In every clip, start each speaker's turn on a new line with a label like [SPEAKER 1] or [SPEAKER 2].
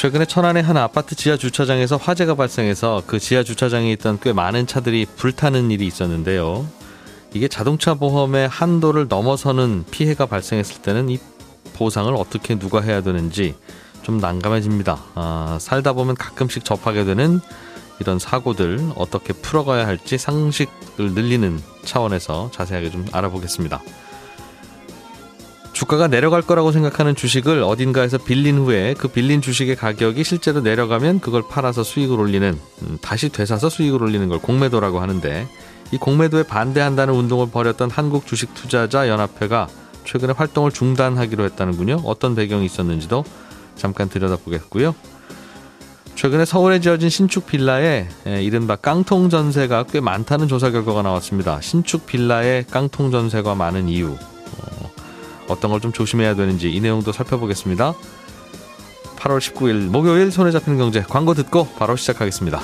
[SPEAKER 1] 최근에 천안의 한 아파트 지하 주차장에서 화재가 발생해서 그 지하 주차장에 있던 꽤 많은 차들이 불타는 일이 있었는데요. 이게 자동차 보험의 한도를 넘어서는 피해가 발생했을 때는 이 보상을 어떻게 누가 해야 되는지 좀 난감해집니다. 아, 살다 보면 가끔씩 접하게 되는 이런 사고들 어떻게 풀어가야 할지 상식을 늘리는 차원에서 자세하게 좀 알아보겠습니다. 주가가 내려갈 거라고 생각하는 주식을 어딘가에서 빌린 후에 그 빌린 주식의 가격이 실제로 내려가면 그걸 팔아서 수익을 올리는 음, 다시 되사서 수익을 올리는 걸 공매도라고 하는데 이 공매도에 반대한다는 운동을 벌였던 한국 주식 투자자 연합회가 최근에 활동을 중단하기로 했다는군요. 어떤 배경이 있었는지도 잠깐 들여다보겠고요. 최근에 서울에 지어진 신축 빌라에 이른바 깡통 전세가 꽤 많다는 조사 결과가 나왔습니다. 신축 빌라에 깡통 전세가 많은 이유 어, 떤 걸 좀 조심해야 되는지 이 내용도 살펴보겠습니다. 8월 19일 목요일 손에 잡히는 경제 광고 듣고 바로 시작하겠습니다.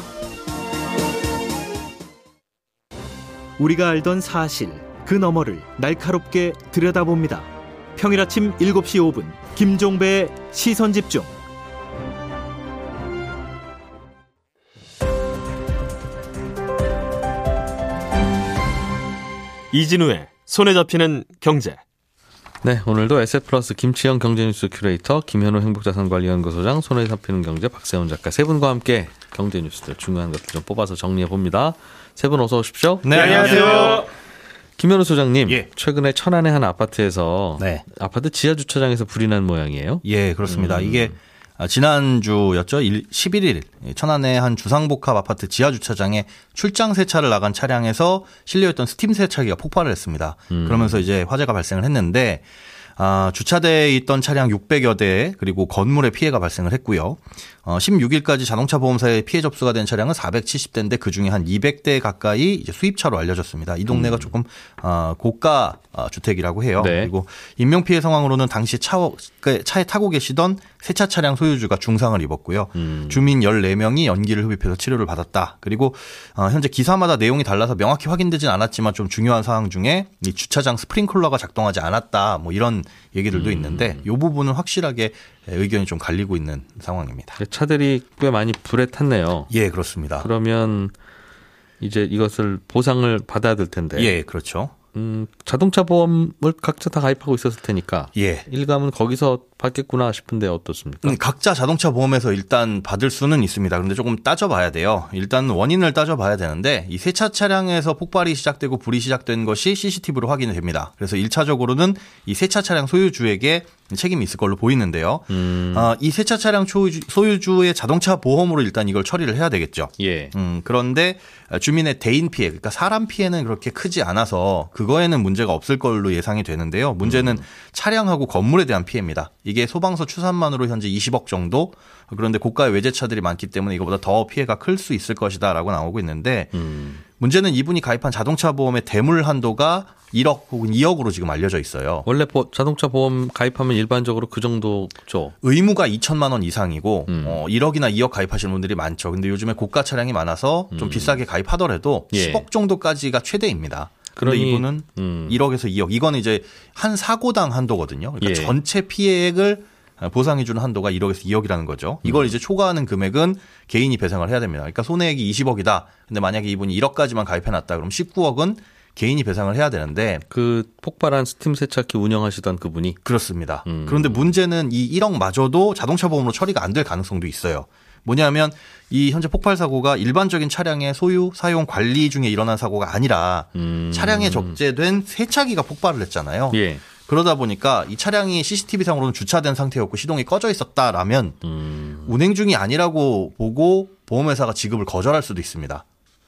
[SPEAKER 2] 우리가 알던 사실 그 너머를 날카롭게 들여다봅니다. 평일 아침 7시 5분 김종배의 시선 집중.
[SPEAKER 3] 이진우의 손에 잡히는 경제.
[SPEAKER 1] 네, 오늘도 에셋플러스 김치영 경제뉴스 큐레이터, 김현우 행복자산관리연구소장, 손에 잡히는 경제 박세훈 작가 세 분과 함께 경제 뉴스들 중요한 것들 좀 뽑아서 정리해 봅니다. 세 분 어서 오십시오.
[SPEAKER 4] 네, 안녕하세요.
[SPEAKER 1] 김현우 소장님, 예. 최근에 천안의 한 아파트에서
[SPEAKER 4] 네.
[SPEAKER 1] 아파트 지하 주차장에서 불이 난 모양이에요?
[SPEAKER 4] 예, 그렇습니다. 음. 이게 지난주였죠. 11일 천안의 한 주상복합 아파트 지하 주차장에 출장 세차를 나간 차량에서 실려있던 스팀 세차기가 폭발을 했습니다. 음. 그러면서 이제 화재가 발생을 했는데 아, 주차대에 있던 차량 600여 대 그리고 건물에 피해가 발생을 했고요. 어, 16일까지 자동차 보험사에 피해 접수가 된 차량은 470대인데 그 중에 한 200대 가까이 이제 수입차로 알려졌습니다. 이 동네가 음. 조금 어, 고가 어, 주택이라고 해요. 네. 그리고 인명 피해 상황으로는 당시 차, 그 차에 타고 계시던 세차 차량 소유주가 중상을 입었고요. 음. 주민 14명이 연기를 흡입해서 치료를 받았다. 그리고 어, 현재 기사마다 내용이 달라서 명확히 확인되진 않았지만 좀 중요한 사항 중에 이 주차장 스프링클러가 작동하지 않았다. 뭐 이런 얘기들도 음. 있는데 이 부분은 확실하게 의견이 좀 갈리고 있는 상황입니다.
[SPEAKER 1] 차들이 꽤 많이 불에 탔네요.
[SPEAKER 4] 예, 그렇습니다.
[SPEAKER 1] 그러면 이제 이것을 보상을 받아야 될 텐데.
[SPEAKER 4] 예, 그렇죠.
[SPEAKER 1] 음, 자동차 보험을 각자 다 가입하고 있었을 테니까.
[SPEAKER 4] 예.
[SPEAKER 1] 일감은 거기서 받겠구나 싶은데 어떻습니까?
[SPEAKER 4] 음, 각자 자동차 보험에서 일단 받을 수는 있습니다. 그런데 조금 따져봐야 돼요. 일단 원인을 따져봐야 되는데 이 세차 차량에서 폭발이 시작되고 불이 시작된 것이 CCTV로 확인이 됩니다. 그래서 1차적으로는 이 세차 차량 소유주에게 책임이 있을 걸로 보이는데요. 음. 어, 이 세차 차량 소유주, 의 자동차 보험으로 일단 이걸 처리를 해야 되겠죠.
[SPEAKER 1] 예.
[SPEAKER 4] 음, 그런데 주민의 대인 피해, 그러니까 사람 피해는 그렇게 크지 않아서 그거에는 문제가 없을 걸로 예상이 되는데요. 문제는 음. 차량하고 건물에 대한 피해입니다. 이게 소방서 추산만으로 현재 20억 정도. 그런데 고가의 외제차들이 많기 때문에 이거보다 더 피해가 클 수 있을 것이다라고 나오고 있는데 음. 문제는 이분이 가입한 자동차 보험의 대물 한도가 1억 혹은 2억으로 지금 알려져 있어요.
[SPEAKER 1] 원래 자동차 보험 가입하면 일반적으로 그 정도죠.
[SPEAKER 4] 의무가 2천만 원 이상이고 음. 어, 1억이나 2억 가입하시는 분들이 많죠. 근데 요즘에 고가 차량이 많아서 좀 음. 비싸게 가입하더라도 예. 10억 정도까지가 최대입니다. 그런데 이분은 음. 1억에서 2억. 이건 이제 한 사고당 한도거든요. 그러니까 예. 전체 피해액을 보상해주는 한도가 1억에서 2억이라는 거죠. 이걸 음. 이제 초과하는 금액은 개인이 배상을 해야 됩니다. 그러니까 손해액이 20억이다. 근데 만약에 이분이 1억까지만 가입해놨다. 그럼 19억은 개인이 배상을 해야 되는데
[SPEAKER 1] 그 폭발한 스팀 세차기 운영하시던 그분이
[SPEAKER 4] 그렇습니다. 음. 그런데 문제는 이 1억마저도 자동차 보험으로 처리가 안 될 가능성도 있어요. 뭐냐면 이 현재 폭발 사고가 일반적인 차량의 소유, 사용, 관리 중에 일어난 사고가 아니라 음. 차량에 적재된 세차기가 폭발을 했잖아요.
[SPEAKER 1] 예.
[SPEAKER 4] 그러다 보니까 이 차량이 CCTV상으로는 주차된 상태였고 시동이 꺼져 있었다라면 음. 운행 중이 아니라고 보고 보험회사가 지급을 거절할 수도 있습니다.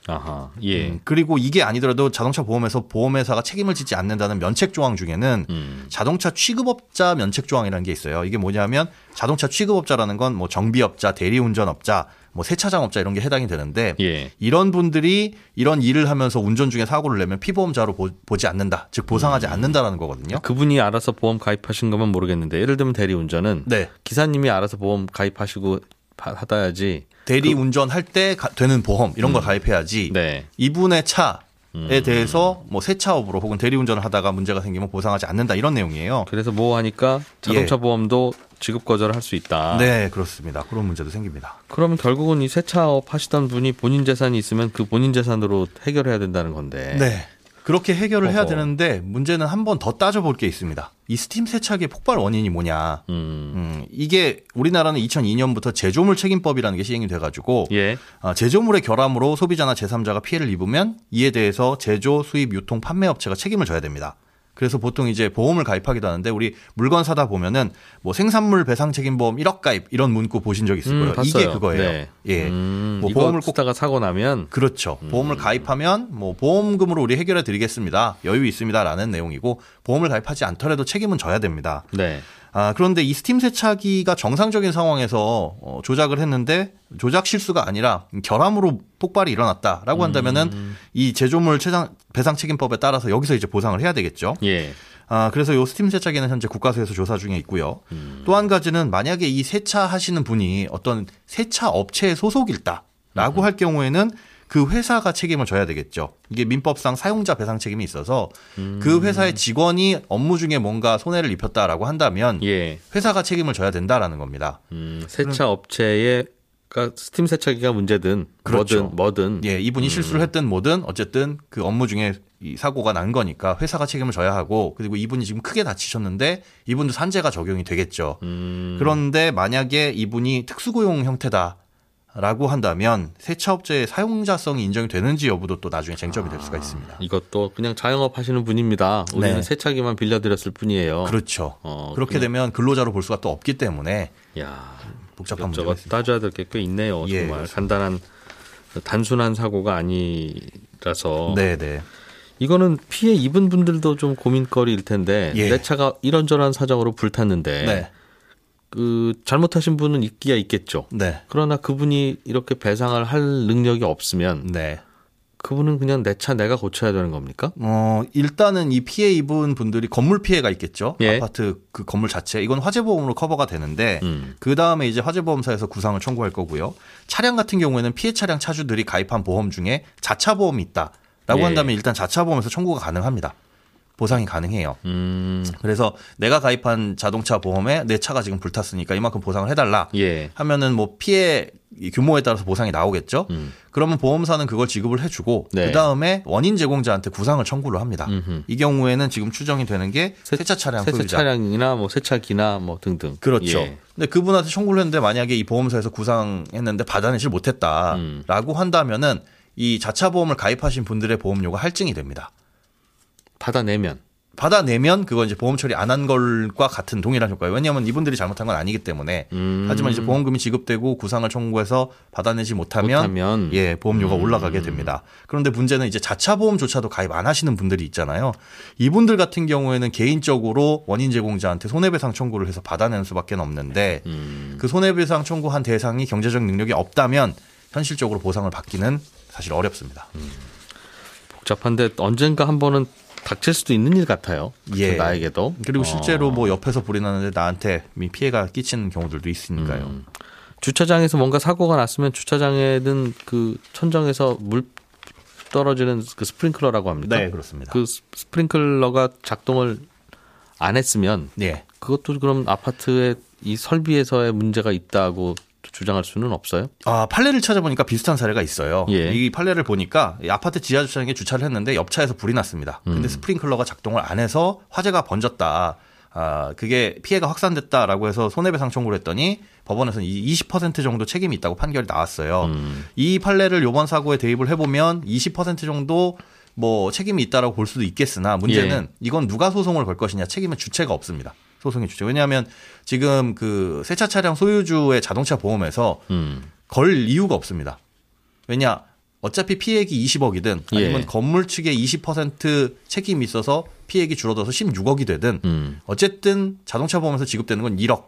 [SPEAKER 1] 아하. 예.
[SPEAKER 4] 음, 그리고 이게 아니더라도 자동차 보험에서 보험회사가 책임을 지지 않는다는 면책 조항 중에는
[SPEAKER 1] 음.
[SPEAKER 4] 자동차 취급업자 면책 조항이라는 게 있어요. 이게 뭐냐면 자동차 취급업자라는 건 뭐 정비업자, 대리운전업자, 뭐 세차장업자 이런 게 해당이 되는데
[SPEAKER 1] 예.
[SPEAKER 4] 이런 분들이 이런 일을 하면서 운전 중에 사고를 내면 피보험자로 보, 지 않는다. 즉 보상하지
[SPEAKER 1] 음.
[SPEAKER 4] 않는다라는 거거든요.
[SPEAKER 1] 그분이 알아서 보험 가입하신 거면 모르겠는데 예를 들면 대리운전은
[SPEAKER 4] 네.
[SPEAKER 1] 기사님이 알아서 보험 가입하시고 파- 받아야지.
[SPEAKER 4] 대리 운전할 때 가- 되는 보험 이런 걸 가입해야지
[SPEAKER 1] 그 네.
[SPEAKER 4] 이분의 차에
[SPEAKER 1] 음.
[SPEAKER 4] 대해서 뭐 세차업으로 혹은 대리운전을 하다가 문제가 생기면 보상하지 않는다 이런 내용이에요.
[SPEAKER 1] 그래서 뭐 하니까 자동차
[SPEAKER 4] 예.
[SPEAKER 1] 보험도 지급 거절을 할수 있다.
[SPEAKER 4] 네, 그렇습니다. 그런 문제도 생깁니다.
[SPEAKER 1] 그러면 결국은 이 세차업 하시던 분이 본인 재산이 있으면 그 본인 재산으로 해결해야 된다는 건데.
[SPEAKER 4] 네. 그렇게 해결을 해야
[SPEAKER 1] 어허.
[SPEAKER 4] 되는데 문제는 한 번 더 따져볼 게 있습니다. 이 스팀 세차기의 폭발 원인이 뭐냐?
[SPEAKER 1] 음.
[SPEAKER 4] 음, 이게 우리나라는 2002년부터 제조물 책임법이라는 게 시행이 돼가지고
[SPEAKER 1] 예.
[SPEAKER 4] 아, 제조물의 결함으로 소비자나 제3자가 피해를 입으면 이에 대해서 제조, 수입, 유통, 판매 업체가 책임을 져야 됩니다. 그래서 보통 이제 보험을 가입하기도 하는데 우리 물건 사다 보면은 뭐 생산물 배상 책임 보험 1억 가입 이런 문구 보신 적 있을 거예요.
[SPEAKER 1] 음,
[SPEAKER 4] 이게. 그거예요.
[SPEAKER 1] 네.
[SPEAKER 4] 예.
[SPEAKER 1] 음,
[SPEAKER 4] 뭐 보험을 꼭
[SPEAKER 1] 쓰다가 사고 나면
[SPEAKER 4] 그렇죠. 보험을 가입하면 뭐 보험금으로 우리 해결해 드리겠습니다. 여유 있습니다라는 내용이고 보험을 가입하지 않더라도 책임은 져야 됩니다.
[SPEAKER 1] 네.
[SPEAKER 4] 아, 그런데 이 스팀 세차기가 정상적인 상황에서 어, 조작을 했는데 조작 실수가 아니라 결함으로 폭발이 일어났다라고 한다면은 이 제조물 최장, 배상 책임법에 따라서 여기서 이제 보상을 해야 되겠죠.
[SPEAKER 1] 예.
[SPEAKER 4] 아, 그래서 요 스팀 세차기는 현재 국과수에서 조사 중에 있고요. 또 한 가지는 만약에 이 세차 하시는 분이 어떤 세차 업체의 소속일다라고 할 경우에는 그 회사가 책임을 져야 되겠죠. 이게 민법상 사용자 배상 책임이 있어서 그 회사의 직원이 업무 중에 뭔가 손해를 입혔다라고 한다면
[SPEAKER 1] 예.
[SPEAKER 4] 회사가 책임을 져야 된다라는 겁니다.
[SPEAKER 1] 음, 세차 업체의 그러니까 스팀 세차기가 문제든
[SPEAKER 4] 그렇죠.
[SPEAKER 1] 뭐든 뭐든
[SPEAKER 4] 예, 이분이 실수를 했든 뭐든 어쨌든 그 업무 중에 이 사고가 난 거니까 회사가 책임을 져야 하고 그리고 이분이 지금 크게 다치셨는데 이분도 산재가 적용이 되겠죠.
[SPEAKER 1] 음,
[SPEAKER 4] 그런데 만약에 이분이 특수고용 형태다 라고 한다면 세차업체의 사용자성이 인정이 되는지 여부도 또 나중에 쟁점이 될 수가 있습니다.
[SPEAKER 1] 이것도 그냥 자영업 하시는 분입니다. 우리는
[SPEAKER 4] 네.
[SPEAKER 1] 세차기만 빌려드렸을 뿐이에요.
[SPEAKER 4] 그렇죠.
[SPEAKER 1] 어,
[SPEAKER 4] 그렇게
[SPEAKER 1] 그냥-
[SPEAKER 4] 되면 근로자로 볼 수가 또 없기 때문에
[SPEAKER 1] 야,
[SPEAKER 4] 복잡한 문제가.
[SPEAKER 1] 따져야 될 게 꽤 있네요.
[SPEAKER 4] 예,
[SPEAKER 1] 정말
[SPEAKER 4] 그렇습니다.
[SPEAKER 1] 간단한 단순한 사고가 아니라서
[SPEAKER 4] 네, 네.
[SPEAKER 1] 이거는 피해 입은 분들도 좀 고민거리일 텐데
[SPEAKER 4] 예.
[SPEAKER 1] 내 차가 이런저런 사정으로 불탔는데
[SPEAKER 4] 네.
[SPEAKER 1] 그 잘못하신 분은 있기야 있겠죠.
[SPEAKER 4] 네.
[SPEAKER 1] 그러나 그분이 이렇게 배상을 할 능력이 없으면
[SPEAKER 4] 네.
[SPEAKER 1] 그분은 그냥 내 차 내가 고쳐야 되는 겁니까?
[SPEAKER 4] 어, 일단은 이 피해 입은 분들이 건물 피해가 있겠죠.
[SPEAKER 1] 예.
[SPEAKER 4] 아파트 그 건물 자체. 이건 화재보험으로 커버가 되는데
[SPEAKER 1] 음.
[SPEAKER 4] 그 다음에 이제 화재보험사에서 구상을 청구할 거고요. 차량 같은 경우에는 피해 차량 차주들이 가입한 보험 중에 자차 보험이 있다 라고
[SPEAKER 1] 예.
[SPEAKER 4] 한다면 일단 자차 보험에서 청구가 가능합니다. 보상이 가능해요.
[SPEAKER 1] 음,
[SPEAKER 4] 그래서 내가 가입한 자동차 보험에 내 차가 지금 불탔으니까 이만큼 보상을 해달라.
[SPEAKER 1] 예.
[SPEAKER 4] 하면은 뭐 피해 이 규모에 따라서 보상이 나오겠죠.
[SPEAKER 1] 음.
[SPEAKER 4] 그러면 보험사는 그걸 지급을 해주고
[SPEAKER 1] 네.
[SPEAKER 4] 그 다음에 원인 제공자한테 구상을 청구를 합니다.
[SPEAKER 1] 음흠.
[SPEAKER 4] 이 경우에는 지금 추정이 되는 게 세 차 차량
[SPEAKER 1] 세차
[SPEAKER 4] 소유자.
[SPEAKER 1] 차량이나 뭐 세차기나 뭐 등등.
[SPEAKER 4] 그렇죠.
[SPEAKER 1] 예.
[SPEAKER 4] 근데 그분한테 청구를 했는데 만약에 이 보험사에서 구상했는데 받아내질 못했다라고
[SPEAKER 1] 음.
[SPEAKER 4] 한다면은 이 자차 보험을 가입하신 분들의 보험료가 할증이 됩니다.
[SPEAKER 1] 받아내면
[SPEAKER 4] 받아내면 그건 이제 보험 처리 안 한 걸과 같은 동일한 효과예요. 왜냐하면 이분들이 잘못한 건 아니기 때문에.
[SPEAKER 1] 음.
[SPEAKER 4] 하지만 이제 보험금이 지급되고 구상을 청구해서 받아내지 못하면,
[SPEAKER 1] 못하면.
[SPEAKER 4] 예 보험료가
[SPEAKER 1] 음.
[SPEAKER 4] 올라가게 됩니다. 그런데 문제는 이제 자차 보험조차도 가입 안 하시는 분들이 있잖아요. 이분들 같은 경우에는 개인적으로 원인 제공자한테 손해배상 청구를 해서 받아내는 수밖에 없는데
[SPEAKER 1] 음.
[SPEAKER 4] 그 손해배상 청구한 대상이 경제적 능력이 없다면 현실적으로 보상을 받기는 사실 어렵습니다.
[SPEAKER 1] 복잡한데 언젠가 한 번은 닥칠 수도 있는 일 같아요.
[SPEAKER 4] 예.
[SPEAKER 1] 나에게도.
[SPEAKER 4] 그리고
[SPEAKER 1] 어.
[SPEAKER 4] 실제로 뭐 옆에서 불이 나는데 나한테 피해가 끼치는 경우들도 있으니까요.
[SPEAKER 1] 음. 주차장에서 뭔가 사고가 났으면 주차장에는 그 천정에서 물 떨어지는 그 스프링클러라고 합니까?
[SPEAKER 4] 네, 그렇습니다.
[SPEAKER 1] 그 스- 스프링클러가 작동을 안 했으면
[SPEAKER 4] 네.
[SPEAKER 1] 그것도 그럼 아파트의 이 설비에서의 문제가 있다고 주장할 수는 없어요?
[SPEAKER 4] 아, 판례를 찾아보니까 비슷한 사례가 있어요.
[SPEAKER 1] 예.
[SPEAKER 4] 이 판례를 보니까 이 아파트 지하 주차장에 주차를 했는데 옆차에서 불이 났습니다. 근데
[SPEAKER 1] 음.
[SPEAKER 4] 스프링클러가 작동을 안 해서 화재가 번졌다. 아, 그게 피해가 확산됐다라고 해서 손해배상 청구를 했더니 법원에서는 이20% 정도 책임이 있다고 판결이 나왔어요.
[SPEAKER 1] 음.
[SPEAKER 4] 이 판례를 요번 사고에 대입을 해보면 20% 정도 뭐 책임이 있다라고 볼 수도 있겠으나 문제는
[SPEAKER 1] 예.
[SPEAKER 4] 이건 누가 소송을 걸 것이냐 책임의 주체가 없습니다. 소송의 주체. 왜냐하면 지금 그 세차 차량 소유주의 자동차 보험에서
[SPEAKER 1] 음.
[SPEAKER 4] 걸 이유가 없습니다. 왜냐 어차피 피해액이 20억이든 아니면
[SPEAKER 1] 예.
[SPEAKER 4] 건물 측에 20% 책임이 있어서 피해액이 줄어들어서 16억이 되든
[SPEAKER 1] 음.
[SPEAKER 4] 어쨌든 자동차 보험에서 지급되는 건 1억.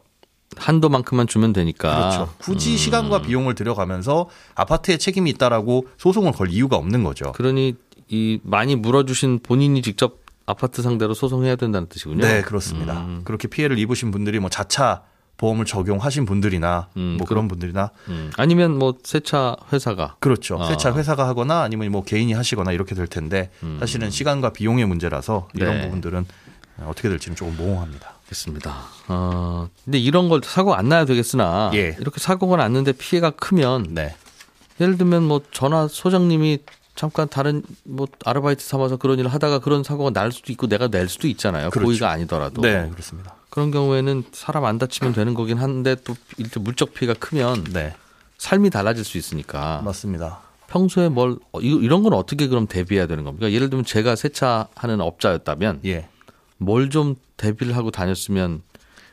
[SPEAKER 1] 한도만큼만 주면 되니까.
[SPEAKER 4] 그렇죠. 굳이
[SPEAKER 1] 음.
[SPEAKER 4] 시간과 비용을 들여가면서 아파트에 책임이 있다라고 소송을 걸 이유가 없는 거죠.
[SPEAKER 1] 그러니 이 많이 물어주신 본인이 직접 아파트 상대로 소송해야 된다는 뜻이군요.
[SPEAKER 4] 네, 그렇습니다.
[SPEAKER 1] 음.
[SPEAKER 4] 그렇게 피해를 입으신 분들이 뭐 자차 보험을 적용하신 분들이나
[SPEAKER 1] 음,
[SPEAKER 4] 뭐 그런 분들이나
[SPEAKER 1] 음. 아니면 뭐 세차 회사가
[SPEAKER 4] 그렇죠.
[SPEAKER 1] 아.
[SPEAKER 4] 세차 회사가 하거나 아니면 뭐 개인이 하시거나 이렇게 될 텐데 사실은 시간과 비용의 문제라서 이런
[SPEAKER 1] 음. 네.
[SPEAKER 4] 부분들은 어떻게 될지는 조금 모호합니다.
[SPEAKER 1] 알겠습니다. 어, 근데 이런 걸 사고 안 나야 되겠으나
[SPEAKER 4] 예.
[SPEAKER 1] 이렇게 사고가 났는데 피해가 크면
[SPEAKER 4] 네.
[SPEAKER 1] 예를 들면 뭐 전화 소장님이 잠깐 다른 뭐 아르바이트 삼아서 그런 일을 하다가 그런 사고가 날 수도 있고 내가 낼 수도 있잖아요.
[SPEAKER 4] 그렇죠.
[SPEAKER 1] 고의가 아니더라도.
[SPEAKER 4] 네, 그렇습니다.
[SPEAKER 1] 그런 경우에는 사람 안 다치면 되는 거긴 한데 또 일단 물적 피해가 크면
[SPEAKER 4] 네.
[SPEAKER 1] 삶이 달라질 수 있으니까
[SPEAKER 4] 맞습니다.
[SPEAKER 1] 평소에 뭘 어, 이- 이런 건 어떻게 그럼 대비해야 되는 겁니까? 예를 들면 제가 세차하는 업자였다면
[SPEAKER 4] 예.
[SPEAKER 1] 뭘 좀 대비를 하고 다녔으면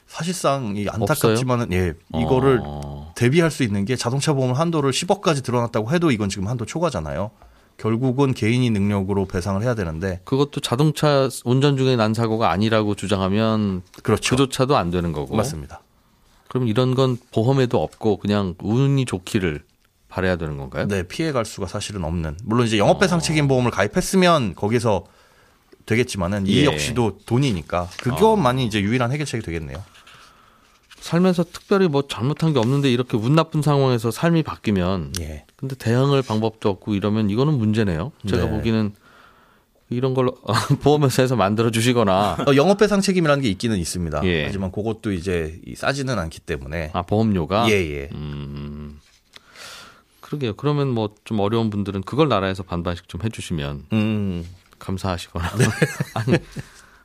[SPEAKER 4] 사실상 이 안타깝지만은 예, 이거를
[SPEAKER 1] 어,
[SPEAKER 4] 대비할 수 있는 게 자동차 보험 한도를 10억까지 들어놨다고 해도 이건 지금 한도 초과잖아요. 결국은 개인이 능력으로 배상을 해야 되는데
[SPEAKER 1] 그것도 자동차 운전 중에 난 사고가 아니라고 주장하면
[SPEAKER 4] 그렇죠.
[SPEAKER 1] 그조차도 안 되는 거고.
[SPEAKER 4] 맞습니다.
[SPEAKER 1] 그럼 이런 건 보험에도 없고 그냥 운이 좋기를 바래야 되는 건가요?
[SPEAKER 4] 네, 피해 갈 수가 사실은 없는. 물론 이제 영업배상 책임 보험을 가입했으면 거기서 되겠지만은 이
[SPEAKER 1] 예.
[SPEAKER 4] 역시도 돈이니까 그것만이 이제 유일한 해결책이 되겠네요.
[SPEAKER 1] 살면서 특별히 뭐 잘못한 게 없는데 이렇게 운 나쁜 상황에서 삶이 바뀌면
[SPEAKER 4] 예.
[SPEAKER 1] 근데 대응할 방법도 없고 이러면 이거는 문제네요. 제가
[SPEAKER 4] 네.
[SPEAKER 1] 보기에는 이런 걸 보험회사에서 만들어 주시거나
[SPEAKER 4] 어, 영업배상 책임이라는 게 있기는 있습니다.
[SPEAKER 1] 예.
[SPEAKER 4] 하지만 그것도 이제 이 싸지는 않기 때문에
[SPEAKER 1] 아 보험료가
[SPEAKER 4] 예, 예.
[SPEAKER 1] 음. 그러게요. 그러면 뭐 좀 어려운 분들은 그걸 나라에서 반반씩 좀 해주시면
[SPEAKER 4] 음.
[SPEAKER 1] 감사하시거나. 아니, 그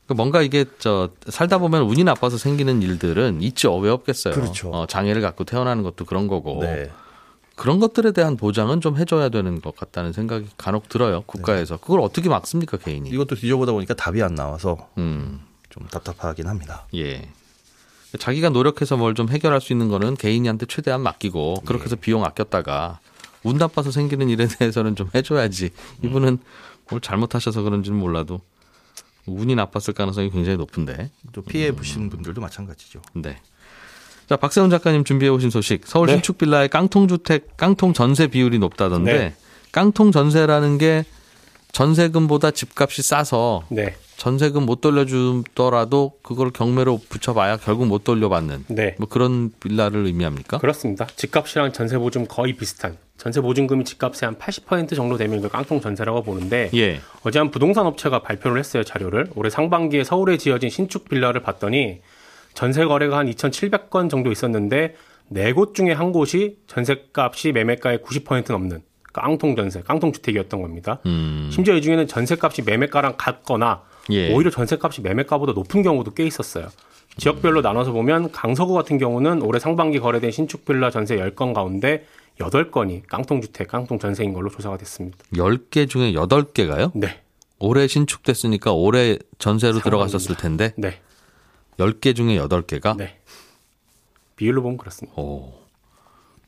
[SPEAKER 1] 뭔가 이게 저 살다 보면 운이 나빠서 생기는 일들은 있죠. 왜 없겠어요.
[SPEAKER 4] 그렇죠.
[SPEAKER 1] 어, 장애를 갖고 태어나는 것도 그런 거고.
[SPEAKER 4] 네.
[SPEAKER 1] 그런 것들에 대한 보장은 좀 해줘야 되는 것 같다는 생각이 간혹 들어요. 국가에서. 그걸 어떻게 막습니까, 개인이?
[SPEAKER 4] 이것도 뒤져보다 보니까 답이 안 나와서
[SPEAKER 1] 음,
[SPEAKER 4] 좀 답답하긴 합니다.
[SPEAKER 1] 예. 자기가 노력해서 뭘 좀 해결할 수 있는 거는 개인한테 최대한 맡기고 그렇게 해서 비용 아꼈다가 운 나빠서 생기는 일에 대해서는 좀 해줘야지. 이분은 뭘 잘못하셔서 그런지는 몰라도 운이 나빴을 가능성이 굉장히 높은데.
[SPEAKER 4] 또 피해 보신 분들도 마찬가지죠.
[SPEAKER 1] 네. 자, 박세훈 작가님 준비해 오신 소식. 서울
[SPEAKER 5] 네.
[SPEAKER 1] 신축 빌라의 깡통 주택, 깡통 전세 비율이 높다던데
[SPEAKER 5] 네.
[SPEAKER 1] 깡통 전세라는 게 전세금보다 집값이 싸서
[SPEAKER 5] 네,
[SPEAKER 1] 전세금 못 돌려주더라도 그걸 경매로 붙여봐야 결국 못 돌려받는
[SPEAKER 5] 네.
[SPEAKER 1] 뭐 그런 빌라를 의미합니까?
[SPEAKER 5] 그렇습니다. 집값이랑 전세 보증 거의 비슷한 전세 보증금이 집값의 한 80% 정도 되면 그 깡통 전세라고 보는데
[SPEAKER 1] 예.
[SPEAKER 5] 어제 한 부동산 업체가 발표를 했어요 자료를 올해 상반기에 서울에 지어진 신축 빌라를 봤더니 전세 거래가 한 2,700건 정도 있었는데 네 곳 중에 한 곳이 전세값이 매매가의 90% 넘는 깡통 전세, 깡통 주택이었던 겁니다.
[SPEAKER 1] 음.
[SPEAKER 5] 심지어 이 중에는 전세값이 매매가랑 같거나
[SPEAKER 1] 예.
[SPEAKER 5] 오히려 전세값이 매매가보다 높은 경우도 꽤 있었어요. 지역별로 나눠서 보면 강서구 같은 경우는 올해 상반기 거래된 신축 빌라 전세 10건 가운데 8건이 깡통주택, 깡통전세인 걸로 조사가 됐습니다.
[SPEAKER 1] 10개 중에 8개가요?
[SPEAKER 5] 네.
[SPEAKER 1] 올해 신축됐으니까 올해 전세로
[SPEAKER 5] 상황입니다.
[SPEAKER 1] 들어갔었을 텐데
[SPEAKER 5] 네.
[SPEAKER 1] 10개 중에 8개가
[SPEAKER 5] 네. 비율로 보면 그렇습니다.
[SPEAKER 1] 오.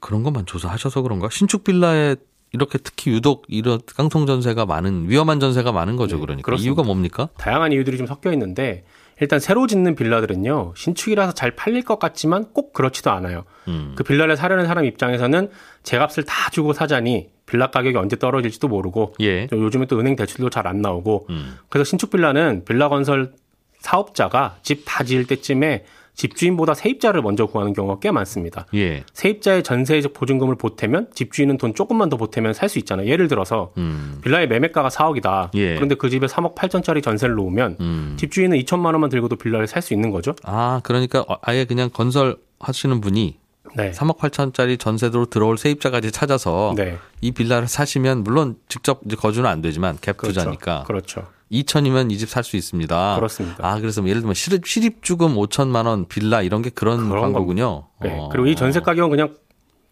[SPEAKER 1] 그런 것만 조사하셔서 그런가? 신축 빌라에 이렇게 특히 유독 이런 깡통 전세가 많은 위험한 전세가 많은 거죠,
[SPEAKER 5] 네,
[SPEAKER 1] 그러니까.
[SPEAKER 5] 그렇습니다.
[SPEAKER 1] 이유가 뭡니까?
[SPEAKER 5] 다양한 이유들이 좀 섞여 있는데 일단 새로 짓는 빌라들은요. 신축이라서 잘 팔릴 것 같지만 꼭 그렇지도 않아요.
[SPEAKER 1] 음.
[SPEAKER 5] 그 빌라를 사려는 사람 입장에서는 제 값을 다 주고 사자니 빌라 가격이 언제 떨어질지도 모르고
[SPEAKER 1] 예.
[SPEAKER 5] 또 요즘에 또 은행 대출도 잘 안 나오고
[SPEAKER 1] 음.
[SPEAKER 5] 그래서 신축 빌라는 빌라 건설 사업자가 집 다 지을 때쯤에 집주인보다 세입자를 먼저 구하는 경우가 꽤 많습니다.
[SPEAKER 1] 예.
[SPEAKER 5] 세입자의 전세적 보증금을 보태면 집주인은 돈 조금만 더 보태면 살 수 있잖아요. 예를 들어서
[SPEAKER 1] 음.
[SPEAKER 5] 빌라의 매매가가 4억이다.
[SPEAKER 1] 예.
[SPEAKER 5] 그런데 그 집에 3억 8천짜리 전세를 놓으면
[SPEAKER 1] 음.
[SPEAKER 5] 집주인은 2천만 원만 들고도 빌라를 살 수 있는 거죠.
[SPEAKER 1] 아, 그러니까 아예 그냥 건설 하시는 분이
[SPEAKER 5] 네.
[SPEAKER 1] 3억 8천짜리 전세로 들어올 세입자까지 찾아서
[SPEAKER 5] 네.
[SPEAKER 1] 이 빌라를 사시면 물론 직접 이제 거주는 안 되지만 갭
[SPEAKER 5] 그렇죠.
[SPEAKER 1] 투자니까
[SPEAKER 5] 그렇죠.
[SPEAKER 1] 2천이면 이 집 살 수 있습니다.
[SPEAKER 5] 그렇습니다.
[SPEAKER 1] 아, 그래서 예를 들면 시립, 시립주금 5천만 원 빌라 이런 게 그런,
[SPEAKER 5] 그런
[SPEAKER 1] 광고군요.
[SPEAKER 5] 네.
[SPEAKER 1] 어.
[SPEAKER 5] 그리고 이 전세 가격은 그냥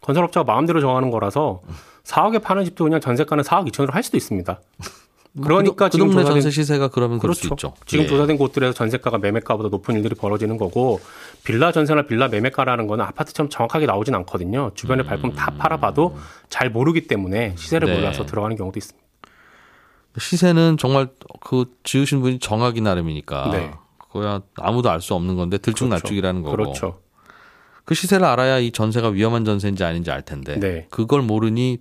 [SPEAKER 5] 건설업자가 마음대로 정하는 거라서 4억에 파는 집도 그냥 전세가는 4억 2천으로 할 수도 있습니다. 그러니까
[SPEAKER 1] 그, 그
[SPEAKER 5] 지금
[SPEAKER 1] 동네
[SPEAKER 5] 조사된-
[SPEAKER 1] 전세 시세가 그러면
[SPEAKER 5] 그렇죠.
[SPEAKER 1] 있죠.
[SPEAKER 5] 지금
[SPEAKER 1] 예.
[SPEAKER 5] 조사된 곳들에서 전세가가 매매가보다 높은 일들이 벌어지는 거고 빌라 전세나 빌라 매매가라는 거는 아파트처럼 정확하게 나오진 않거든요. 주변에 발품 다 팔아봐도 잘 모르기 때문에 시세를
[SPEAKER 1] 네.
[SPEAKER 5] 몰라서 들어가는 경우도 있습니다.
[SPEAKER 1] 시세는 정말 그 지으신 분이 정하기 나름이니까.
[SPEAKER 5] 네.
[SPEAKER 1] 그거야 아무도 알 수 없는 건데 들쭉날쭉이라는 거고.
[SPEAKER 5] 그렇죠.
[SPEAKER 1] 그 시세를 알아야 이 전세가 위험한 전세인지 아닌지 알 텐데.
[SPEAKER 5] 네.
[SPEAKER 1] 그걸 모르니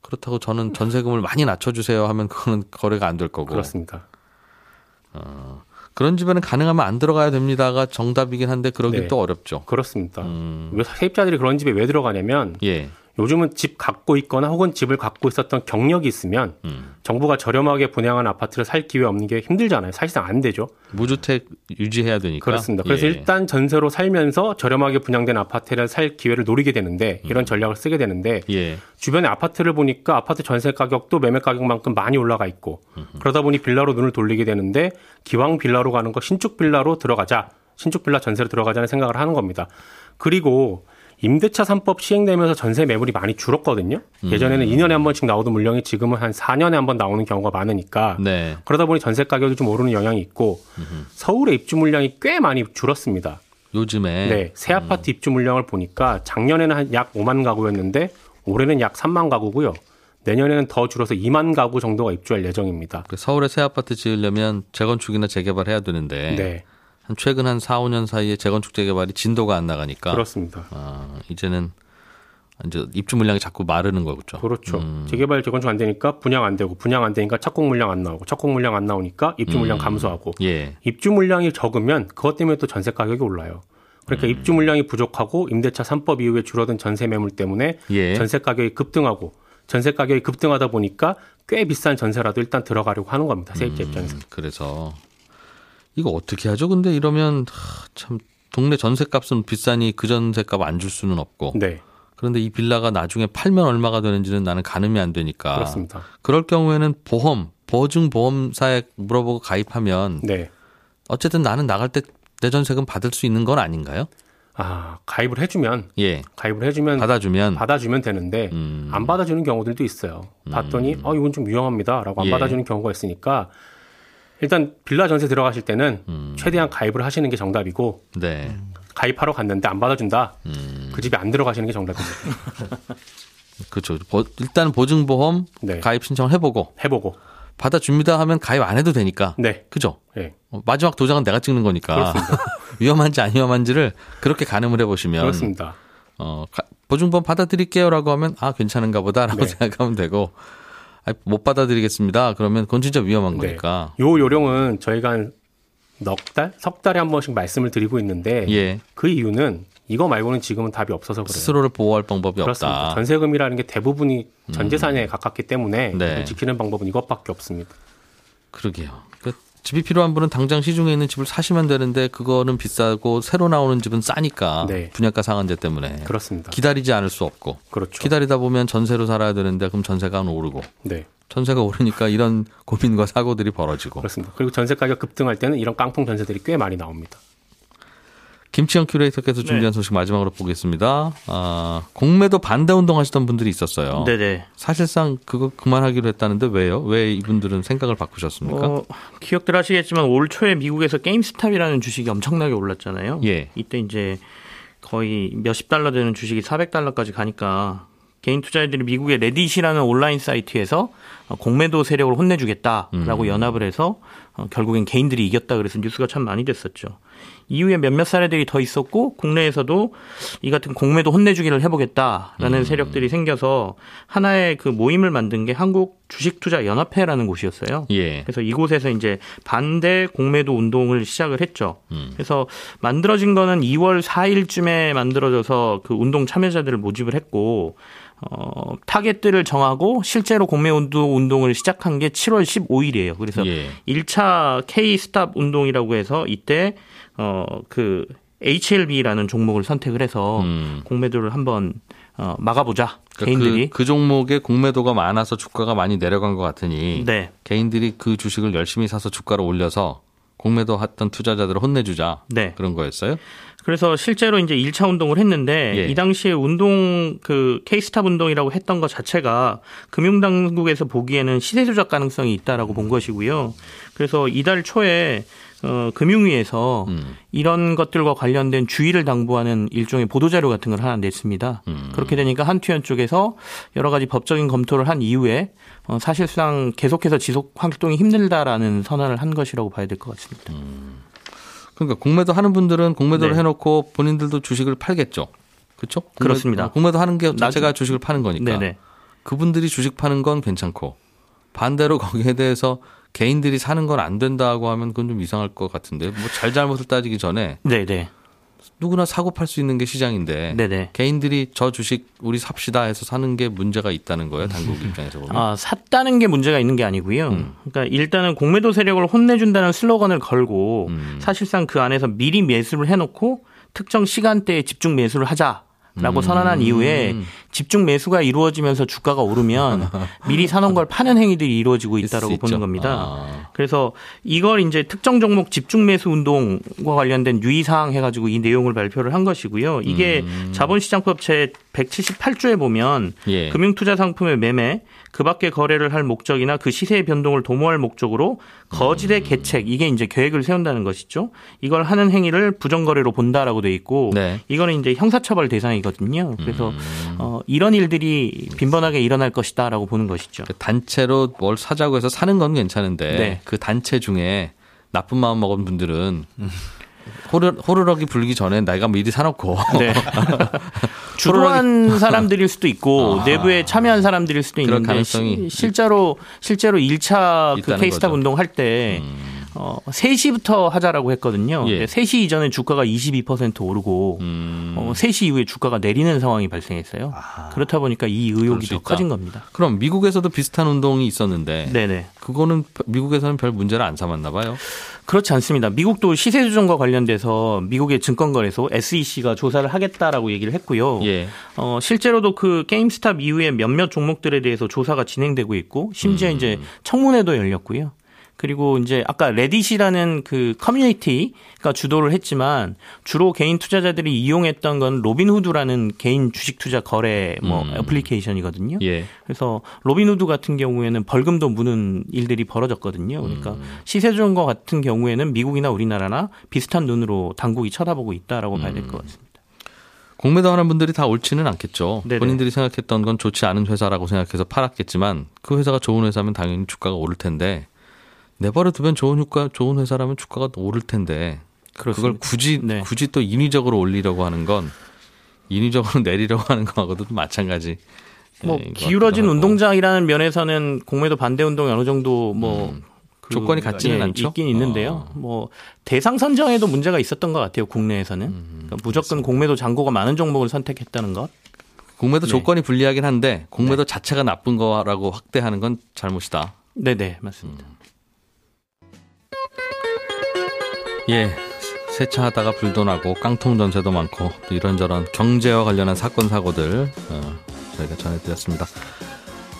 [SPEAKER 1] 그렇다고 저는 전세금을 많이 낮춰주세요 하면 그거는 거래가 안 될 거고.
[SPEAKER 5] 그렇습니다.
[SPEAKER 1] 그런 집에는 가능하면 안 들어가야 됩니다가 정답이긴 한데 그러긴
[SPEAKER 5] 네.
[SPEAKER 1] 또 어렵죠.
[SPEAKER 5] 그렇습니다.
[SPEAKER 1] 음.
[SPEAKER 5] 왜 세입자들이 그런 집에 왜 들어가냐면
[SPEAKER 1] 예.
[SPEAKER 5] 요즘은 집 갖고 있거나 혹은 집을 갖고 있었던 경력이 있으면
[SPEAKER 1] 음.
[SPEAKER 5] 정부가 저렴하게 분양한 아파트를 살 기회 없는 게 힘들잖아요. 사실상 안 되죠.
[SPEAKER 1] 무주택 유지해야 되니까.
[SPEAKER 5] 그렇습니다. 그래서
[SPEAKER 1] 예.
[SPEAKER 5] 일단 전세로 살면서 저렴하게 분양된 아파트를 살 기회를 노리게 되는데
[SPEAKER 1] 음.
[SPEAKER 5] 이런 전략을 쓰게 되는데
[SPEAKER 1] 예.
[SPEAKER 5] 주변에 아파트를 보니까 아파트 전세 가격도 매매 가격만큼 많이 올라가 있고 그러다 보니 빌라로 눈을 돌리게 되는데 기왕 빌라로 가는 거 신축 빌라로 들어가자. 신축 빌라 전세로 들어가자는 생각을 하는 겁니다. 그리고 임대차 3법 시행되면서 전세 매물이 많이 줄었거든요. 예전에는 2년에 한 번씩 나오던 물량이 지금은 한 4년에 한 번 나오는 경우가 많으니까
[SPEAKER 1] 네.
[SPEAKER 5] 그러다 보니 전세 가격이 좀 오르는 영향이 있고 서울의 입주 물량이 꽤 많이 줄었습니다.
[SPEAKER 1] 요즘에
[SPEAKER 5] 네, 새 아파트 입주 물량을 보니까 작년에는 한 약 5만 가구였는데 올해는 약 3만 가구고요. 내년에는 더 줄어서 2만 가구 정도가 입주할 예정입니다.
[SPEAKER 1] 그 서울에 새 아파트 지으려면 재건축이나 재개발 해야 되는데
[SPEAKER 5] 네,
[SPEAKER 1] 한 최근 한 4, 5년 사이에 재건축 재개발이 진도가 안 나가니까
[SPEAKER 5] 그렇습니다.
[SPEAKER 1] 아, 이제는 이제 입주 물량이 자꾸 마르는 거죠.
[SPEAKER 5] 그렇죠.
[SPEAKER 1] 음.
[SPEAKER 5] 재개발 재건축 안 되니까 분양 안 되고 분양 안 되니까 착공 물량 안 나오고 착공 물량 안 나오니까 입주 물량 감소하고
[SPEAKER 1] 예.
[SPEAKER 5] 입주 물량이 적으면 그것 때문에 또 전세 가격이 올라요. 그러니까 입주 물량이 부족하고 임대차 3법 이후에 줄어든 전세 매물 때문에
[SPEAKER 1] 예.
[SPEAKER 5] 전세 가격이 급등하고 전세 가격이 급등하다 보니까 꽤 비싼 전세라도 일단 들어가려고 하는 겁니다. 세입자 입장에서.
[SPEAKER 1] 음, 그래서 이거 어떻게 하죠? 근데 이러면 하, 참 동네 전세값은 비싸니 그 전세값 안 줄 수는 없고
[SPEAKER 5] 네,
[SPEAKER 1] 그런데 이 빌라가 나중에 팔면 얼마가 되는지는 나는 가늠이 안 되니까
[SPEAKER 5] 그렇습니다.
[SPEAKER 1] 그럴 경우에는 보험 보증 보험사에 물어보고 가입하면
[SPEAKER 5] 네.
[SPEAKER 1] 어쨌든 나는 나갈 때 내 전세금 받을 수 있는 건 아닌가요?
[SPEAKER 5] 아, 가입을 해주면,
[SPEAKER 1] 예.
[SPEAKER 5] 가입을 해주면
[SPEAKER 1] 받아주면
[SPEAKER 5] 받아주면 되는데,
[SPEAKER 1] 음.
[SPEAKER 5] 안 받아주는 경우들도 있어요. 봤더니, 어, 이건 좀 위험합니다. 라고 안
[SPEAKER 1] 예.
[SPEAKER 5] 받아주는 경우가 있으니까, 일단 빌라 전세 들어가실 때는
[SPEAKER 1] 음.
[SPEAKER 5] 최대한 가입을 하시는 게 정답이고,
[SPEAKER 1] 네.
[SPEAKER 5] 가입하러 갔는데 안 받아준다?
[SPEAKER 1] 음.
[SPEAKER 5] 그 집에 안 들어가시는 게 정답입니다.
[SPEAKER 1] 그렇죠. 보- 일단 보증보험
[SPEAKER 5] 네.
[SPEAKER 1] 가입 신청을 해보고
[SPEAKER 5] 해보고.
[SPEAKER 1] 받아줍니다 하면 가입 안 해도 되니까.
[SPEAKER 5] 네.
[SPEAKER 1] 그죠?
[SPEAKER 5] 네.
[SPEAKER 1] 어, 마지막 도장은 내가 찍는 거니까 위험한지 안 위험한지를 그렇게 가늠을 해보시면
[SPEAKER 5] 그렇습니다.
[SPEAKER 1] 어, 가- 보증보험 받아드릴게요라고 하면 아 괜찮은가 보다라고
[SPEAKER 5] 네.
[SPEAKER 1] 생각하면 되고 아, 못 받아드리겠습니다. 그러면 그건 진짜 위험한
[SPEAKER 5] 네.
[SPEAKER 1] 거니까.
[SPEAKER 5] 요 요령은 저희가 한 넉 달, 석 달에 한 번씩 말씀을 드리고 있는데,
[SPEAKER 1] 예.
[SPEAKER 5] 그 이유는 이거 말고는 지금은 답이 없어서 그래요.
[SPEAKER 1] 스스로를 보호할 방법이
[SPEAKER 5] 그렇습니다.
[SPEAKER 1] 없다. 음.
[SPEAKER 5] 전세금이라는 게 대부분이 전 재산에 가깝기 때문에
[SPEAKER 1] 네.
[SPEAKER 5] 지키는 방법은 이것밖에 없습니다.
[SPEAKER 1] 그러게요. 그 집이 필요한 분은 당장 시중에 있는 집을 사시면 되는데 그거는 비싸고 새로 나오는 집은 싸니까
[SPEAKER 5] 네.
[SPEAKER 1] 분양가 상한제 때문에
[SPEAKER 5] 그렇습니다.
[SPEAKER 1] 기다리지 않을 수 없고
[SPEAKER 5] 그렇죠.
[SPEAKER 1] 기다리다 보면 전세로 살아야 되는데 그럼 전세가 오르고
[SPEAKER 5] 네,
[SPEAKER 1] 전세가 오르니까 이런 고민과 사고들이 벌어지고
[SPEAKER 5] 그렇습니다. 그리고 전세 가격 급등할 때는 이런 깡통 전세들이 꽤 많이 나옵니다.
[SPEAKER 1] 김치영 큐레이터께서
[SPEAKER 6] 네.
[SPEAKER 1] 준비한 소식 마지막으로 보겠습니다. 아, 공매도 반대 운동 하시던 분들이 있었어요.
[SPEAKER 6] 네네.
[SPEAKER 1] 사실상 그거 그만하기로 했다는데 왜요? 왜 이분들은 생각을 바꾸셨습니까?
[SPEAKER 6] 어, 기억들 하시겠지만 올 초에 미국에서 게임스탑이라는 주식이 엄청나게 올랐잖아요.
[SPEAKER 1] 예.
[SPEAKER 6] 이때 이제 거의 몇십 달러 되는 주식이 400달러까지 가니까 개인 투자자들이 미국의 레딧이라는 온라인 사이트에서 어, 공매도 세력을 혼내주겠다라고
[SPEAKER 1] 음.
[SPEAKER 6] 연합을 해서 어, 결국엔 개인들이 이겼다 그래서 뉴스가 참 많이 됐었죠. 이후에 몇몇 사례들이 더 있었고 국내에서도 이 같은 공매도 혼내주기를 해보겠다라는
[SPEAKER 1] 음.
[SPEAKER 6] 세력들이 생겨서 하나의 그 모임을 만든 게 한국 주식투자연합회라는 곳이었어요.
[SPEAKER 1] 예.
[SPEAKER 6] 그래서 이곳에서 이제 반대 공매도 운동을 시작을 했죠.
[SPEAKER 1] 음.
[SPEAKER 6] 그래서 만들어진 거는 2월 4일쯤에 만들어져서 그 운동 참여자들을 모집을 했고 어, 타겟들을 정하고 실제로 공매 운동 운동을 시작한 게 7월 15일이에요. 그래서
[SPEAKER 1] 예.
[SPEAKER 6] 1차 K 스탑 운동이라고 해서 이때 어, 그 HLB라는 종목을 선택을 해서
[SPEAKER 1] 음.
[SPEAKER 6] 공매도를 한번 어, 막아보자.
[SPEAKER 1] 그러니까
[SPEAKER 6] 개인들이.
[SPEAKER 1] 그, 그 종목에 공매도가 많아서 주가가 많이 내려간 것 같으니
[SPEAKER 6] 네.
[SPEAKER 1] 개인들이 그 주식을 열심히 사서 주가를 올려서 공매도 했던 투자자들을 혼내주자
[SPEAKER 6] 네.
[SPEAKER 1] 그런 거였어요.
[SPEAKER 6] 그래서 실제로 이제 1차 운동을 했는데
[SPEAKER 1] 예.
[SPEAKER 6] 이 당시에 운동 그 케이스탑 운동이라고 했던 것 자체가 금융 당국에서 보기에는 시세 조작 가능성이 있다라고 본 것이고요. 그래서 이달 초에 어, 금융위에서
[SPEAKER 1] 음.
[SPEAKER 6] 이런 것들과 관련된 주의를 당부하는 일종의 보도자료 같은 걸 하나 냈습니다.
[SPEAKER 1] 음.
[SPEAKER 6] 그렇게 되니까 한투현 쪽에서 여러 가지 법적인 검토를 한 이후에 어, 사실상 계속해서 지속 활동이 힘들다라는 선언을 한 것이라고 봐야 될 것 같습니다.
[SPEAKER 1] 그러니까 공매도 하는 분들은 공매도를
[SPEAKER 6] 네.
[SPEAKER 1] 해놓고 본인들도 주식을 팔겠죠. 그렇죠?
[SPEAKER 6] 그렇습니다.
[SPEAKER 1] 공매도 하는 게 자체가
[SPEAKER 6] 나중-
[SPEAKER 1] 주식을 파는 거니까.
[SPEAKER 6] 네네.
[SPEAKER 1] 그분들이 주식 파는 건 괜찮고 반대로 거기에 대해서 개인들이 사는 건 안 된다고 하면 그건 좀 이상할 것 같은데 뭐 잘잘못을 따지기 전에
[SPEAKER 6] 네네.
[SPEAKER 1] 누구나 사고 팔 수 있는 게 시장인데
[SPEAKER 6] 네네.
[SPEAKER 1] 개인들이 저 주식 우리 삽시다 해서 사는 게 문제가 있다는 거예요 당국 입장에서 보면
[SPEAKER 6] 아, 샀다는 게 문제가 있는 게 아니고요.
[SPEAKER 1] 음.
[SPEAKER 6] 그러니까 일단은 공매도 세력을 혼내준다는 슬로건을 걸고
[SPEAKER 1] 음.
[SPEAKER 6] 사실상 그 안에서 미리 매수를 해놓고 특정 시간대에 집중 매수를 하자. 라고 선언한 이후에
[SPEAKER 1] 음.
[SPEAKER 6] 집중 매수가 이루어지면서 주가가 오르면 미리 사놓은 걸 파는 행위들이 이루어지고 있다라고. 보는 겁니다.
[SPEAKER 1] 아.
[SPEAKER 6] 그래서 이걸 이제 특정 종목 집중 매수 운동과 관련된 유의 사항 해가지고 이 내용을 발표를 한 것이고요. 이게
[SPEAKER 1] 음.
[SPEAKER 6] 자본시장법 제 178조에 보면
[SPEAKER 1] 예.
[SPEAKER 6] 금융투자 상품의 매매, 그 밖의 거래를 할 목적이나 그 시세의 변동을 도모할 목적으로 거짓의
[SPEAKER 1] 음.
[SPEAKER 6] 계책, 이게 이제 계획을 세운다는 것이죠. 이걸 하는 행위를 부정거래로 본다라고 돼 있고,
[SPEAKER 1] 네.
[SPEAKER 6] 이거는 이제 형사처벌 대상이거든요. 그래서
[SPEAKER 1] 음.
[SPEAKER 6] 어, 이런 일들이 빈번하게 일어날 것이다라고 보는 것이죠.
[SPEAKER 1] 그 단체로 뭘 사자고 해서 사는 건 괜찮은데
[SPEAKER 6] 네.
[SPEAKER 1] 그 단체 중에 나쁜 마음 먹은 분들은 호르, 호르럭이 불기 전에 내가 미리 사놓고
[SPEAKER 6] 네. 주도한 사람들일 수도 있고 내부에 참여한 사람들일 수도
[SPEAKER 1] 아.
[SPEAKER 6] 있는데
[SPEAKER 1] 가능성이
[SPEAKER 6] 시- 실제로 실제로 1차 그 케이스탑.
[SPEAKER 1] 음.
[SPEAKER 6] 운동 할때 어, 3시부터 하자라고 했거든요.
[SPEAKER 1] 예.
[SPEAKER 6] 근데 3시 이전에 주가가 22% 오르고
[SPEAKER 1] 음.
[SPEAKER 6] 어, 3시 이후에 주가가 내리는 상황이 발생했어요. 그렇다 보니까 이 의혹이
[SPEAKER 1] 수
[SPEAKER 6] 더. 커진 겁니다.
[SPEAKER 1] 그럼 미국에서도 비슷한 운동이 있었는데
[SPEAKER 6] 네네.
[SPEAKER 1] 그거는 미국에서는 별 문제를 안 삼았나 봐요.
[SPEAKER 6] 그렇지 않습니다. 미국도 시세 조정과 관련돼서 미국의 증권거래소 SEC가 조사를 하겠다라고 얘기를 했고요.
[SPEAKER 1] 예.
[SPEAKER 6] 어, 실제로도 그 게임스탑 이후에 몇몇 종목들에 대해서 조사가 진행되고 있고 심지어
[SPEAKER 1] 음.
[SPEAKER 6] 이제 청문회도 열렸고요. 그리고 이제 아까 레딧이라는 그 커뮤니티가 주도를 했지만 주로 개인 투자자들이 이용했던 건 로빈후드라는 개인 주식 투자 거래 뭐
[SPEAKER 1] 음.
[SPEAKER 6] 애플리케이션이거든요.
[SPEAKER 1] 예.
[SPEAKER 6] 그래서 로빈후드 같은 경우에는 벌금도 무는 일들이 벌어졌거든요. 그러니까
[SPEAKER 1] 음.
[SPEAKER 6] 시세 조종과 같은 경우에는 미국이나 우리나라나 비슷한 눈으로 당국이 쳐다보고 있다라고 봐야
[SPEAKER 1] 음.
[SPEAKER 6] 될것 같습니다.
[SPEAKER 1] 공매도 하는 분들이 다 옳지는 않겠죠.
[SPEAKER 6] 네네.
[SPEAKER 1] 본인들이 생각했던 건 좋지 않은 회사라고 생각해서 팔았겠지만 그 회사가 좋은 회사면 당연히 주가가 오를 텐데 내버려 두면 좋은 주가 좋은 회사라면 주가가 오를 텐데 그걸
[SPEAKER 6] 그렇습니다.
[SPEAKER 1] 굳이
[SPEAKER 6] 네.
[SPEAKER 1] 굳이 또 인위적으로 올리려고 하는 건 인위적으로 내리려고 하는 거하고도 마찬가지.
[SPEAKER 6] 뭐
[SPEAKER 1] 예, 것
[SPEAKER 6] 기울어진. 운동장이라는 면에서는 공매도 반대 운동이 어느 정도 뭐
[SPEAKER 1] 음.
[SPEAKER 6] 그-
[SPEAKER 1] 조건이 같지는
[SPEAKER 6] 예,
[SPEAKER 1] 않죠?
[SPEAKER 6] 있긴 있는데요.
[SPEAKER 1] 어.
[SPEAKER 6] 뭐 대상 선정에도 문제가 있었던 것 같아요. 국내에서는
[SPEAKER 1] 음,
[SPEAKER 6] 그러니까 무조건 공매도 잔고가 많은 종목을 선택했다는 것.
[SPEAKER 1] 공매도
[SPEAKER 6] 네.
[SPEAKER 1] 조건이 불리하긴 한데 공매도 자체가 나쁜 거라고 확대하는 건 잘못이다.
[SPEAKER 6] 네네 맞습니다.
[SPEAKER 1] 예. 세차하다가 불도 나고 깡통 전세도 많고 또 이런저런 경제와 관련한 사건 사고들 어, 저희가 전해드렸습니다.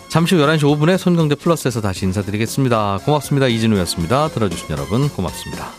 [SPEAKER 1] 잠시 후 11시 5분에 손경제 플러스에서 다시 인사드리겠습니다. 고맙습니다. 이진우였습니다. 들어주신 여러분 고맙습니다.